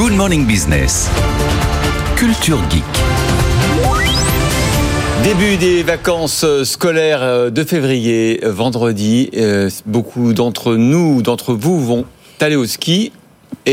Good Morning Business. Culture Geek. Début des vacances euh, scolaires euh, de février, euh, vendredi. Beaucoup d'entre nous, d'entre vous vont aller au ski.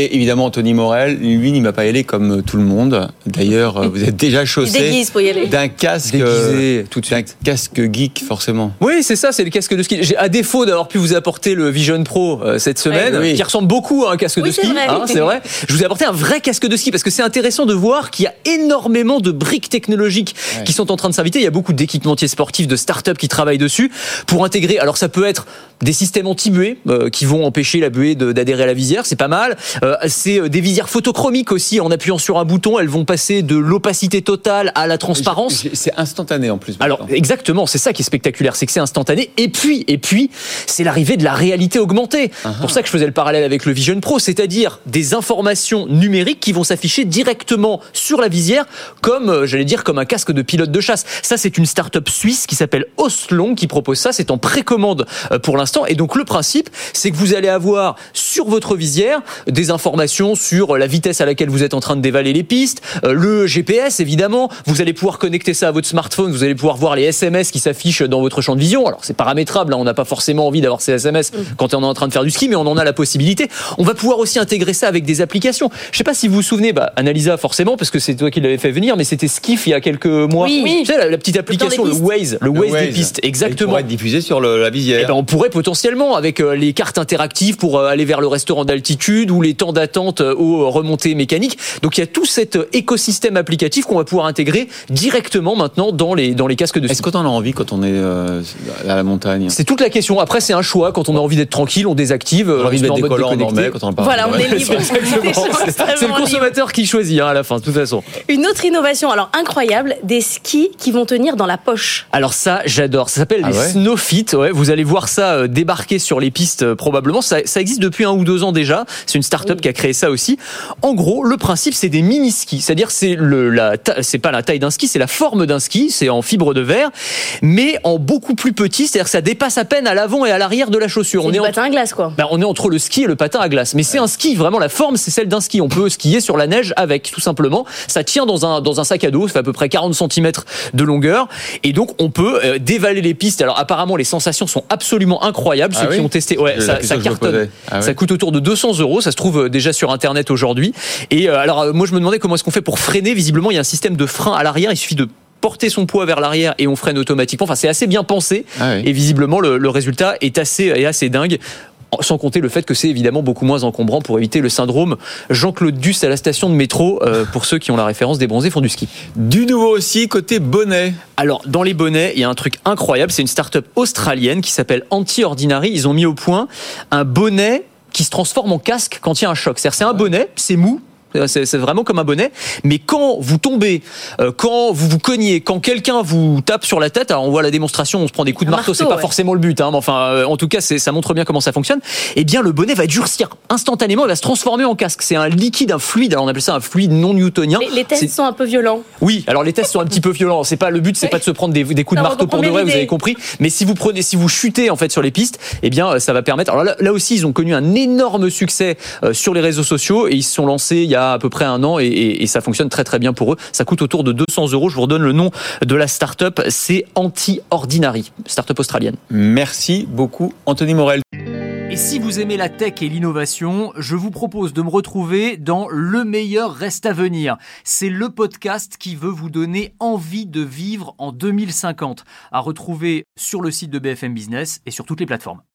Et évidemment, Anthony Morel, lui, il m'a pas y aller comme tout le monde. D'ailleurs, euh, vous êtes déjà chaussé d'un casque, Déguisé, tout de suite. casque geek, forcément. Oui, c'est ça, c'est le casque de ski. J'ai, à défaut d'avoir pu vous apporter le Vision Pro euh, cette semaine, oui. qui ressemble beaucoup à un casque Oui, de c'est ski, vrai. hein, c'est vrai. Je vous ai apporté un vrai casque de ski parce que c'est intéressant de voir qu'il y a énormément de briques technologiques Ouais. qui sont en train de s'inviter. Il y a beaucoup d'équipementiers sportifs, de start-up qui travaillent dessus pour intégrer. Alors ça peut être des systèmes anti-buée euh, qui vont empêcher la buée de- d'adhérer à la visière, c'est pas mal. Euh, c'est euh, des visières photochromiques aussi. En appuyant sur un bouton, elles vont passer de l'opacité totale à la transparence. C'est instantané en plus. Alors maintenant. exactement, c'est ça qui est spectaculaire, c'est que c'est instantané. Et puis, et puis, c'est l'arrivée de la réalité augmentée. Pour ça que je faisais le parallèle avec le Vision Pro, c'est-à-dire des informations numériques qui vont s'afficher directement sur la visière, comme euh, j'allais dire comme un casque de pilote de chasse. Ça, c'est une start-up suisse qui s'appelle Ostlong qui propose ça. C'est en précommande euh, pour l'instant. Et donc le principe, c'est que vous allez avoir sur votre visière des informations sur la vitesse à laquelle vous êtes en train de dévaler les pistes, euh, le GPS évidemment. Vous allez pouvoir connecter ça à votre smartphone. Vous allez pouvoir voir les SMS qui s'affichent dans votre champ de vision. Alors c'est paramétrable. Hein, on n'a pas forcément envie d'avoir ces SMS quand on est en train de faire du ski, mais on en a la possibilité. On va pouvoir aussi intégrer ça avec des applications. Je sais pas si vous vous souvenez, bah, Annalisa forcément parce que c'est toi qui l'avais fait venir, mais c'était Skiff il y a quelques mois. Oui. Tu sais, la, la petite application, le pistes. Waze, le, Le Waze, des pistes, exactement. pourrait être diffusé sur le- la visière. Eh ben, on pourrait potentiellement, avec euh, les cartes interactives pour euh, aller vers le restaurant d'altitude ou les temps d'attente euh, aux remontées mécaniques. Donc il y a tout cet euh, écosystème applicatif qu'on va pouvoir intégrer directement maintenant dans les, dans les casques de ski. Est-ce qu'on en a envie quand on est euh, à la montagne? C'est toute la question. Après, c'est un choix. Quand on a envie d'être tranquille, on désactive. On a envie de se met mettre des en met quand on en parle. Voilà, on est libre. C'est- le consommateur qui choisit hein, à la fin, de toute façon. Une autre innovation, alors incroyable, des skis qui vont tenir dans la poche. Alors ça, j'adore. Ça s'appelle Ah les ouais? Snowfit. Ouais, vous allez voir ça débarquer sur les pistes euh, probablement. Ça, ça existe depuis un ou deux ans déjà. C'est une start-up qui a créé ça aussi. En gros, le principe c'est des mini skis. C'est-à-dire c'est le la c'est pas la taille d'un ski, c'est la forme d'un ski. C'est en fibre de verre, mais en beaucoup plus petit. C'est-à-dire que ça dépasse à peine à l'avant et à l'arrière de la chaussure. C'est On du est en- patin à glace, quoi. ben, on est entre le ski et le patin à glace. Mais c'est un ski, vraiment, la forme, c'est celle d'un ski. On peut skier sur la neige avec, tout simplement. Ça tient dans un, dans un sac à dos, ça fait à peu près 40 cm de longueur. Et donc, on peut euh, dévaler les pistes. Alors, apparemment, les sensations sont absolument incroyables. Ah Ceux qui ont testé, ouais, ça, ça cartonne. Ah Ça oui. coûte autour de 200 euros. Ça se trouve euh, déjà sur Internet aujourd'hui. Et euh, alors, euh, moi, je me demandais comment est-ce qu'on fait pour freiner. Visiblement, il y a un système de frein à l'arrière. Il suffit de porter son poids vers l'arrière et on freine automatiquement. Enfin, c'est assez bien pensé. Ah oui. Et visiblement, le, le résultat est assez, est assez dingue. Sans compter le fait que c'est évidemment beaucoup moins encombrant pour éviter le syndrome Jean-Claude Duss à la station de métro, euh, pour ceux qui ont la référence des bronzés font du ski. Du nouveau aussi côté bonnet. Alors, dans les bonnets, il y a un truc incroyable. C'est une start-up australienne qui s'appelle Anti-Ordinary. Ils ont mis au point un bonnet qui se transforme en casque quand il y a un choc. C'est-à-dire, c'est un bonnet, c'est mou. C'est c'est vraiment comme un bonnet, mais quand vous tombez, euh, quand vous vous cognez, quand quelqu'un vous tape sur la tête, alors on voit la démonstration, on se prend des coups de Un marteau, c'est pas ouais. forcément le but, hein, mais enfin, euh, en tout cas, ça montre bien comment ça fonctionne. Eh bien, le bonnet va durcir instantanément, il va se transformer en casque. C'est un liquide, un fluide. Alors on appelle ça un fluide non newtonien. Les, les tests sont un peu violents. oui, alors les tests sont un petit peu violents. C'est pas le but, c'est pas de se prendre des, des coups de Non, marteau pour de vrai, vous avez compris. Mais si vous prenez, si vous chutez en fait sur les pistes, eh bien euh, ça va permettre. Alors là, là aussi, ils ont connu un énorme succès euh, sur les réseaux sociaux et ils se sont lancés il y a à peu près un an et, et- et ça fonctionne très très bien pour eux. Ça coûte autour de 200 euros. Je vous redonne le nom de la start-up. C'est Anti-Ordinary, start-up australienne. Merci beaucoup, Anthony Morel. Et si vous aimez la tech et l'innovation, je vous propose de me retrouver dans Le meilleur reste à venir. C'est le podcast qui veut vous donner envie de vivre en 2050, à retrouver sur le site de BFM Business et sur toutes les plateformes.